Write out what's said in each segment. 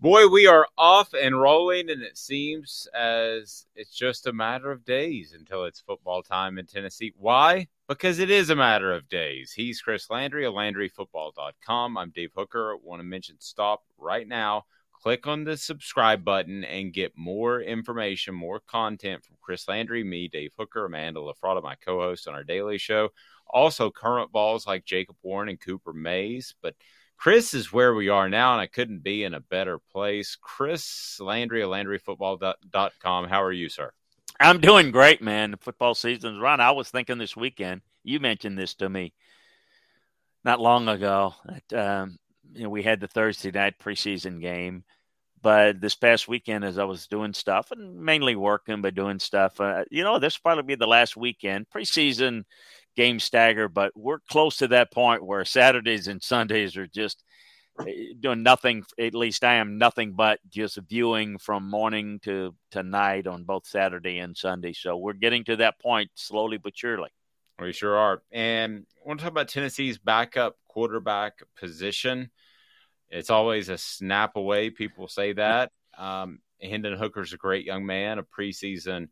Boy, we are off and rolling, and it seems as it's just a matter of days until it's football time in Tennessee. Why? Because it is a matter of days. He's Chris Landry of LandryFootball.com. I'm Dave Hooker. Want to mention stop right now. Click on the subscribe button and get more information, more content from Chris Landry, me, Dave Hooker, Amanda LaFrada, my co host on our daily show. Also, current balls like Jacob Warren and Cooper Mays. But Chris is where we are now, and I couldn't be in a better place. Chris Landry of LandryFootball.com. How are you, sir? I'm doing great, man. The football season's run. I was thinking this weekend, you mentioned this to me not long ago. That, um, you know, we had the Thursday night preseason game, but this past weekend, as I was doing stuff and mainly working, but doing stuff, uh, you know, this will probably be the last weekend. Preseason game stagger, but we're close to that point where Saturdays and Sundays are just eh, doing nothing. At least I am nothing but just viewing from morning to, to night on both Saturday and Sunday. So we're getting to that point slowly but surely. We sure are. And I want to talk about Tennessee's backup quarterback position. It's always a snap away. People say that. Um, Hendon Hooker's a great young man, a preseason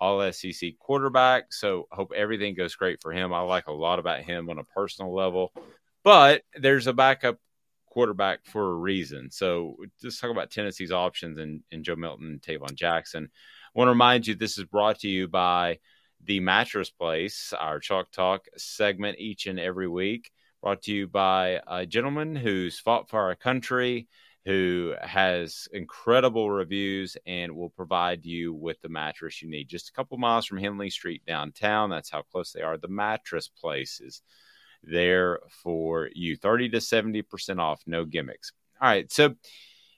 all SEC quarterback. So hope everything goes great for him. I like a lot about him on a personal level. But there's a backup quarterback for a reason. So just talk about Tennessee's options and, and Joe Milton and Tayven Jackson. I want to remind you this is brought to you by the Mattress Place, our Chalk Talk segment each and every week. Brought to you by a gentleman who's fought for our country who has incredible reviews and will provide you with the mattress you need. Just a couple miles from Henley Street downtown. That's how close they are. The mattress place is there for you 30 to 70% off, no gimmicks. All right. So,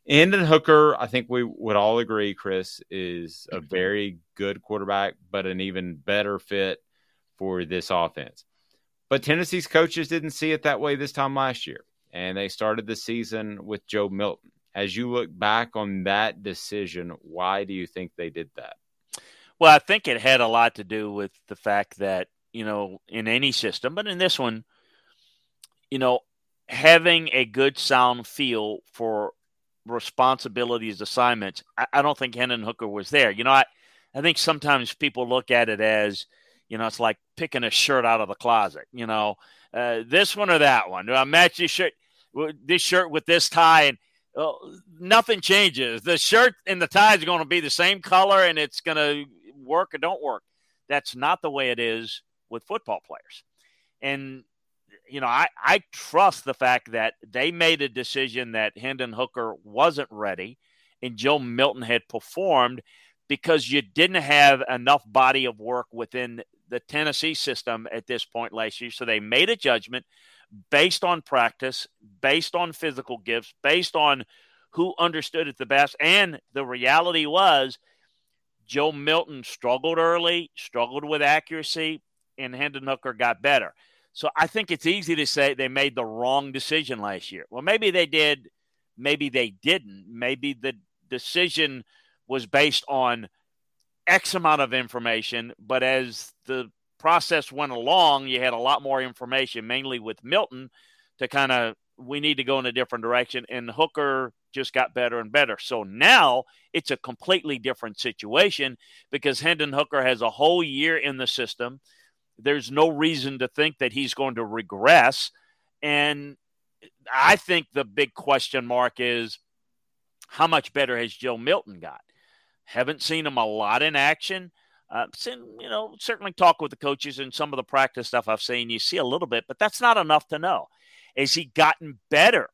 Hendon Hooker, I think we would all agree, Chris, is a very good quarterback, but an even better fit for this offense. But Tennessee's coaches didn't see it that way this time last year and they started the season with Joe Milton. As you look back on that decision, why do you think they did that? Well, I think it had a lot to do with the fact that, you know, in any system, but in this one, you know, having a good sound feel for responsibilities, assignments, I, I don't think Hendon Hooker was there. You know, I, I think sometimes people look at it as, you know, it's like picking a shirt out of the closet, you know, uh, this one or that one. Do I match this shirt? This shirt with this tie and uh, nothing changes. The shirt and the tie is going to be the same color and it's going to work or don't work. That's not the way it is with football players. And you know, I, I trust the fact that they made a decision that Hendon Hooker wasn't ready and Joe Milton had performed because you didn't have enough body of work within the Tennessee system at this point last year. So they made a judgment based on practice, based on physical gifts, based on who understood it the best. And the reality was Joe Milton struggled early, struggled with accuracy, and Hendon Hooker got better. So I think it's easy to say they made the wrong decision last year. Well, maybe they did, maybe they didn't. Maybe the decision was based on X amount of information, but as the process went along, you had a lot more information, mainly with Milton, to kind of we need to go in a different direction. And Hooker just got better and better. So now it's a completely different situation because Hendon Hooker has a whole year in the system. There's no reason to think that he's going to regress. And I think the big question mark is how much better has Joe Milton got? Haven't seen him a lot in action. Uh, you know, certainly talk with the coaches and some of the practice stuff I've seen. You see a little bit, but that's not enough to know. Has he gotten better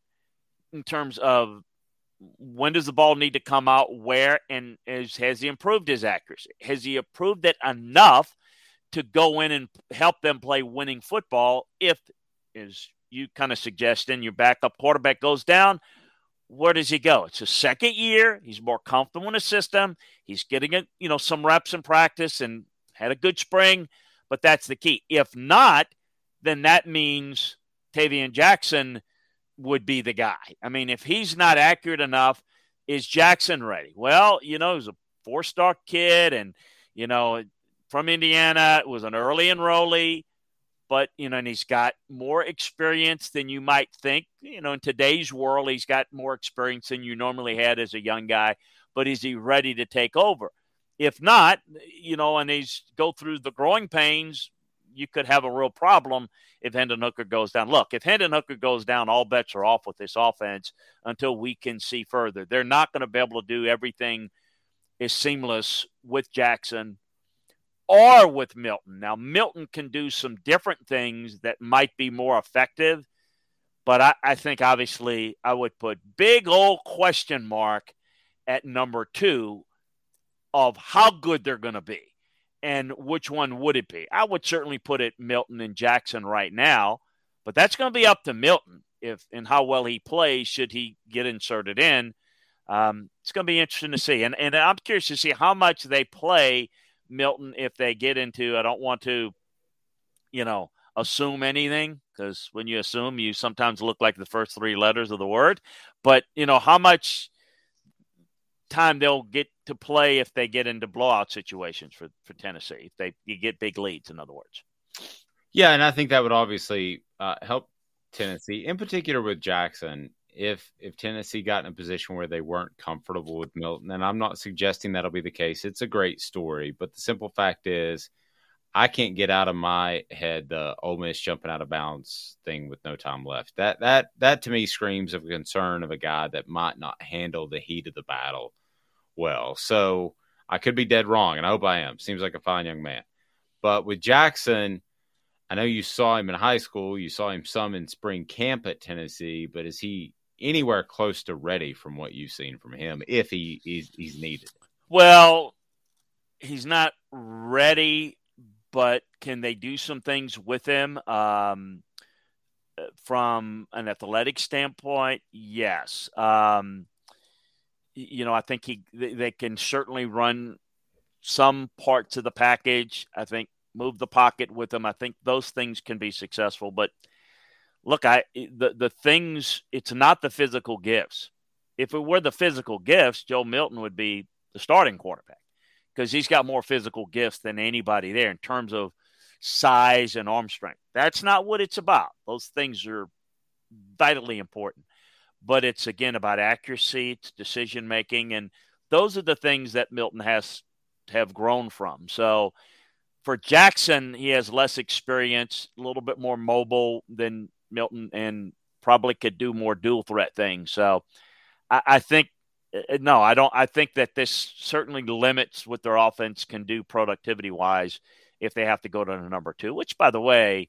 in terms of when does the ball need to come out, where, and is, has he improved his accuracy? Has he improved it enough to go in and help them play winning football if, as you kind of suggest, suggesting, your backup quarterback goes down? Where does he go? It's his second year. He's more comfortable in the system. He's getting a, you know some reps in practice and had a good spring, but that's the key. If not, then that means Tayven Jackson would be the guy. I mean, if he's not accurate enough, is Jackson ready? Well, you know, he's a four star kid and, you know, from Indiana, was an early enrollee, but, you know, and he's got more experience than you might think. You know, in today's world, he's got more experience than you normally had as a young guy, but is he ready to take over? If not, you know, and he's go through the growing pains, you could have a real problem if Hendon Hooker goes down. Look, if Hendon Hooker goes down, all bets are off with this offense until we can see further. They're not going to be able to do everything is seamless with Jackson or with Milton. Now, Milton can do some different things that might be more effective, but I, I think obviously I would put big old question mark at number two of how good they're going to be and which one would it be? I would certainly put it Milton and Jackson right now, but that's going to be up to Milton if and how well he plays should he get inserted in. Um, it's going to be interesting to see, and and I'm curious to see how much they play Milton if they get into. I don't want to, you know, assume anything because when you assume, you sometimes look like the first three letters of the word. But you know how much time they'll get to play if they get into blowout situations for, for Tennessee. If they you get big leads, in other words. Yeah, and I think that would obviously uh, help Tennessee, in particular with Jackson. If if Tennessee got in a position where they weren't comfortable with Milton, and I'm not suggesting that'll be the case. It's a great story, but the simple fact is, I can't get out of my head the Ole Miss jumping out of bounds thing with no time left. That that that to me screams of a concern of a guy that might not handle the heat of the battle well. So I could be dead wrong, and I hope I am. Seems like a fine young man. But with Jackson, I know you saw him in high school. You saw him some in spring camp at Tennessee, but is he anywhere close to ready from what you've seen from him if he he's, he's needed? Well, he's not ready, but can they do some things with him? Um, from an athletic standpoint, yes. Um, you know, I think he they can certainly run some parts of the package. I think move the pocket with them. I think those things can be successful. But look, I eh, the the things it's not the physical gifts. If it were the physical gifts, Joe Milton would be the starting quarterback because he's got more physical gifts than anybody there in terms of size and arm strength. That's not what it's about. Those things are vitally important but it's again about accuracy, it's decision making, and those are the things that Milton has have grown from. So for Jackson, he has less experience, a little bit more mobile than Milton, and probably could do more dual threat things. So I, I think uh, no, I don't. I think that this certainly limits what their offense can do productivity wise if they have to go to number two. Which, by the way,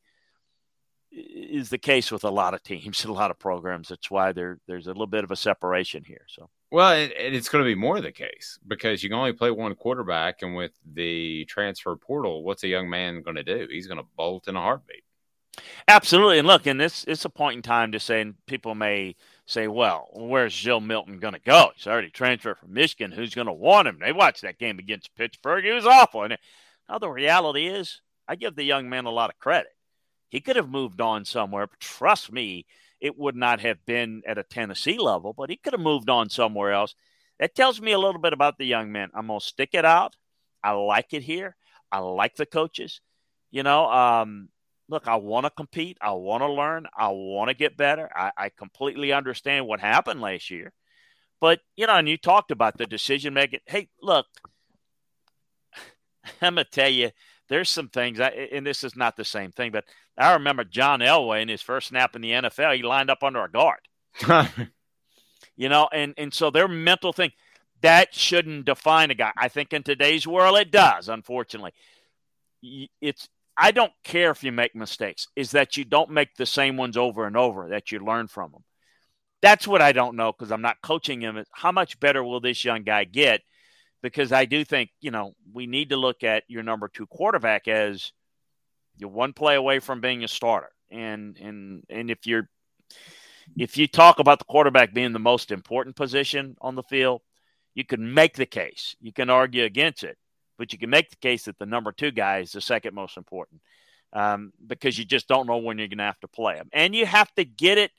is the case with a lot of teams and a lot of programs. That's why there there's a little bit of a separation here. So well, it, it's going to be more the case because you can only play one quarterback, and with the transfer portal, what's a young man going to do? He's going to bolt in a heartbeat. Absolutely, and look, and this it's a point in time to say, and people may say, "Well, where's Joe Milton going to go? He's already transferred from Michigan. Who's going to want him?" They watched that game against Pittsburgh; he was awful. And now the reality is, I give the young man a lot of credit. He could have moved on somewhere, but trust me, it would not have been at a Tennessee level, but he could have moved on somewhere else. That tells me a little bit about the young man. I'm going to stick it out. I like it here. I like the coaches. You know, um, look, I want to compete. I want to learn. I want to get better. I, I completely understand what happened last year. But, you know, and you talked about the decision making. Hey, look, I'm going to tell you, there's some things, I, and this is not the same thing, but I remember John Elway in his first snap in the NFL, he lined up under a guard. you know, and, and so their mental thing, that shouldn't define a guy. I think in today's world, it does, unfortunately. It's, I don't care if you make mistakes, is that you don't make the same ones over and over, that you learn from them. That's what I don't know because I'm not coaching him. How much better will this young guy get? because I do think, you know, we need to look at your number two quarterback as you're one play away from being a starter. And and and if you're if you talk about the quarterback being the most important position on the field, you can make the case. You can argue against it, but you can make the case that the number two guy is the second most important um, because you just don't know when you're going to have to play him. And you have to get it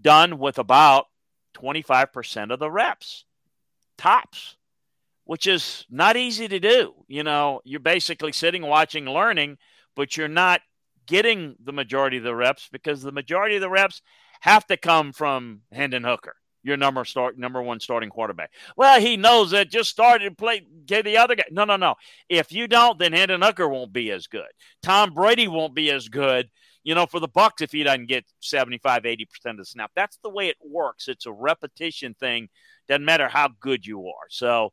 done with about 25% of the reps, tops which is not easy to do. You know, you're basically sitting, watching, learning, but you're not getting the majority of the reps because the majority of the reps have to come from Hendon Hooker, your number start number one starting quarterback. Well, he knows that. Just started to play, get the other guy. No, no, no. If you don't, then Hendon Hooker won't be as good. Tom Brady won't be as good. You know, for the Bucks if he doesn't get 75, 80% of the snap, that's the way it works. It's a repetition thing. Doesn't matter how good you are. So,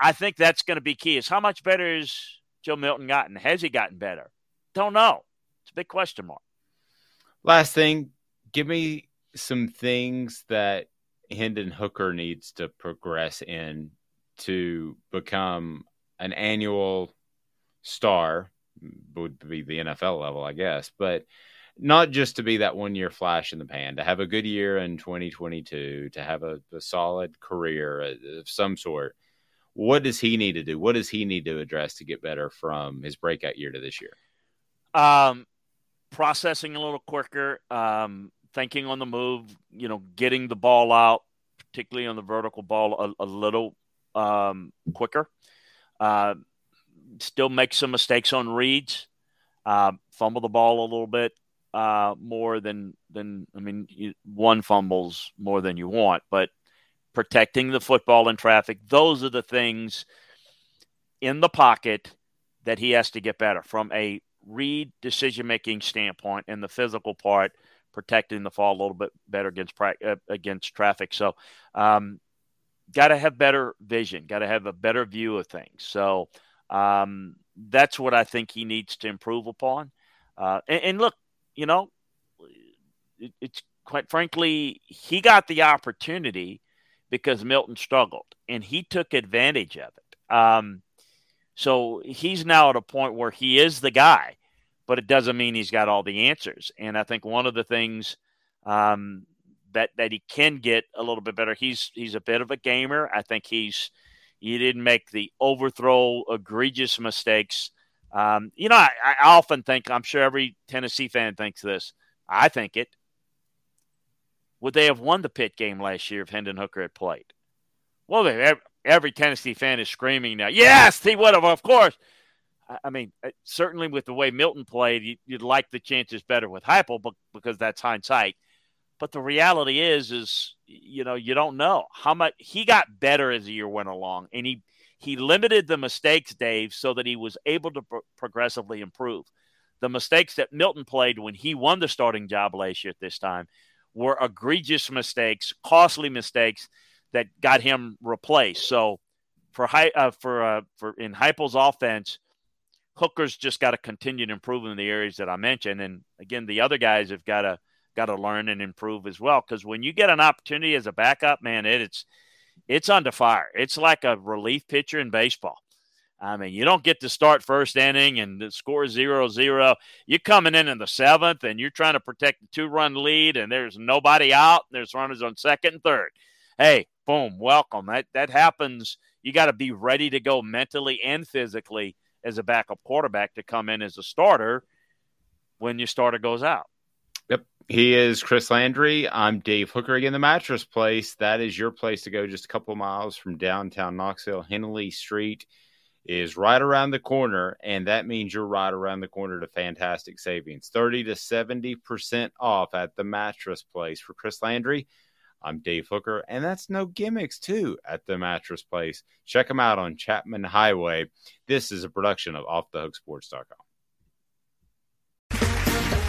I think that's going to be key. Is how much better is Joe Milton gotten? Has he gotten better? Don't know. It's a big question mark. Last thing, give me some things that Hendon Hooker needs to progress in to become an annual star would be the NFL level, I guess, but not just to be that one year flash in the pan, to have a good year in 2022, to have a, a solid career of some sort what does he need to do? What does he need to address to get better from his breakout year to this year? Um, processing a little quicker, um, thinking on the move, you know, getting the ball out, particularly on the vertical ball, a, a little um, quicker. Uh, still make some mistakes on reads, uh, fumble the ball a little bit uh, more than than I mean, you, one fumbles more than you want, but protecting the football in traffic. Those are the things in the pocket that he has to get better from a read decision making standpoint and the physical part protecting the fall a little bit better against uh, against traffic. So, um, got to have better vision, got to have a better view of things. So, um, that's what I think he needs to improve upon. Uh, and, and, look, you know, it, it's quite frankly, he got the opportunity because Milton struggled and he took advantage of it. Um, so he's now at a point where he is the guy, but it doesn't mean he's got all the answers. And I think one of the things um, that that he can get a little bit better. He's he's a bit of a gamer. I think he's he didn't make the overthrow egregious mistakes. Um, you know, I, I often think I'm sure every Tennessee fan thinks this. I think it would they have won the Pitt game last year if Hendon Hooker had played? Well, every, every Tennessee fan is screaming now. Yes, he would have, of course. I mean, uh, certainly with the way Milton played, you'd like the chances better with Heupel, but because that's hindsight. But the reality is, is you know, you don't know how much he got better as the year went along, and he he limited the mistakes, Dave, so that he was able to pro- progressively improve. The mistakes that Milton played when he won the starting job last year at this time were egregious mistakes, costly mistakes that got him replaced. So for uh, for uh, for in Heupel's offense, Hooker's just got to continue to improve in the areas that I mentioned, and again, the other guys have got to got to learn and improve as well. Because when you get an opportunity as a backup, man, it, it's it's under fire. It's like a relief pitcher in baseball. I mean, you don't get to start first inning and score zero zero. You're coming in in the seventh and you're trying to protect the two run lead, and there's nobody out. There's runners on second and third. Hey, boom, welcome. That that happens. You got to be ready to go mentally and physically as a backup quarterback to come in as a starter when your starter goes out. Yep. He is Chris Landry. I'm Dave Hooker again, the mattress place. That is your place to go just a couple miles from downtown Knoxville. Henley Street is right around the corner, and that means you're right around the corner to fantastic savings 30 to 70% off at the mattress place. For Chris Landry, I'm Dave Hooker, and that's no gimmicks, too, at the mattress place. Check them out on Chapman Highway. This is a production of OffTheHookSports.com.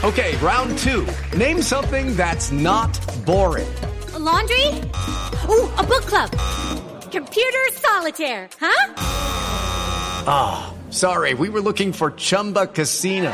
Okay, round two. Name something that's not boring. A laundry? Ooh, a book club. Computer solitaire, huh? Ah, oh, sorry, we were looking for Chumba Casino.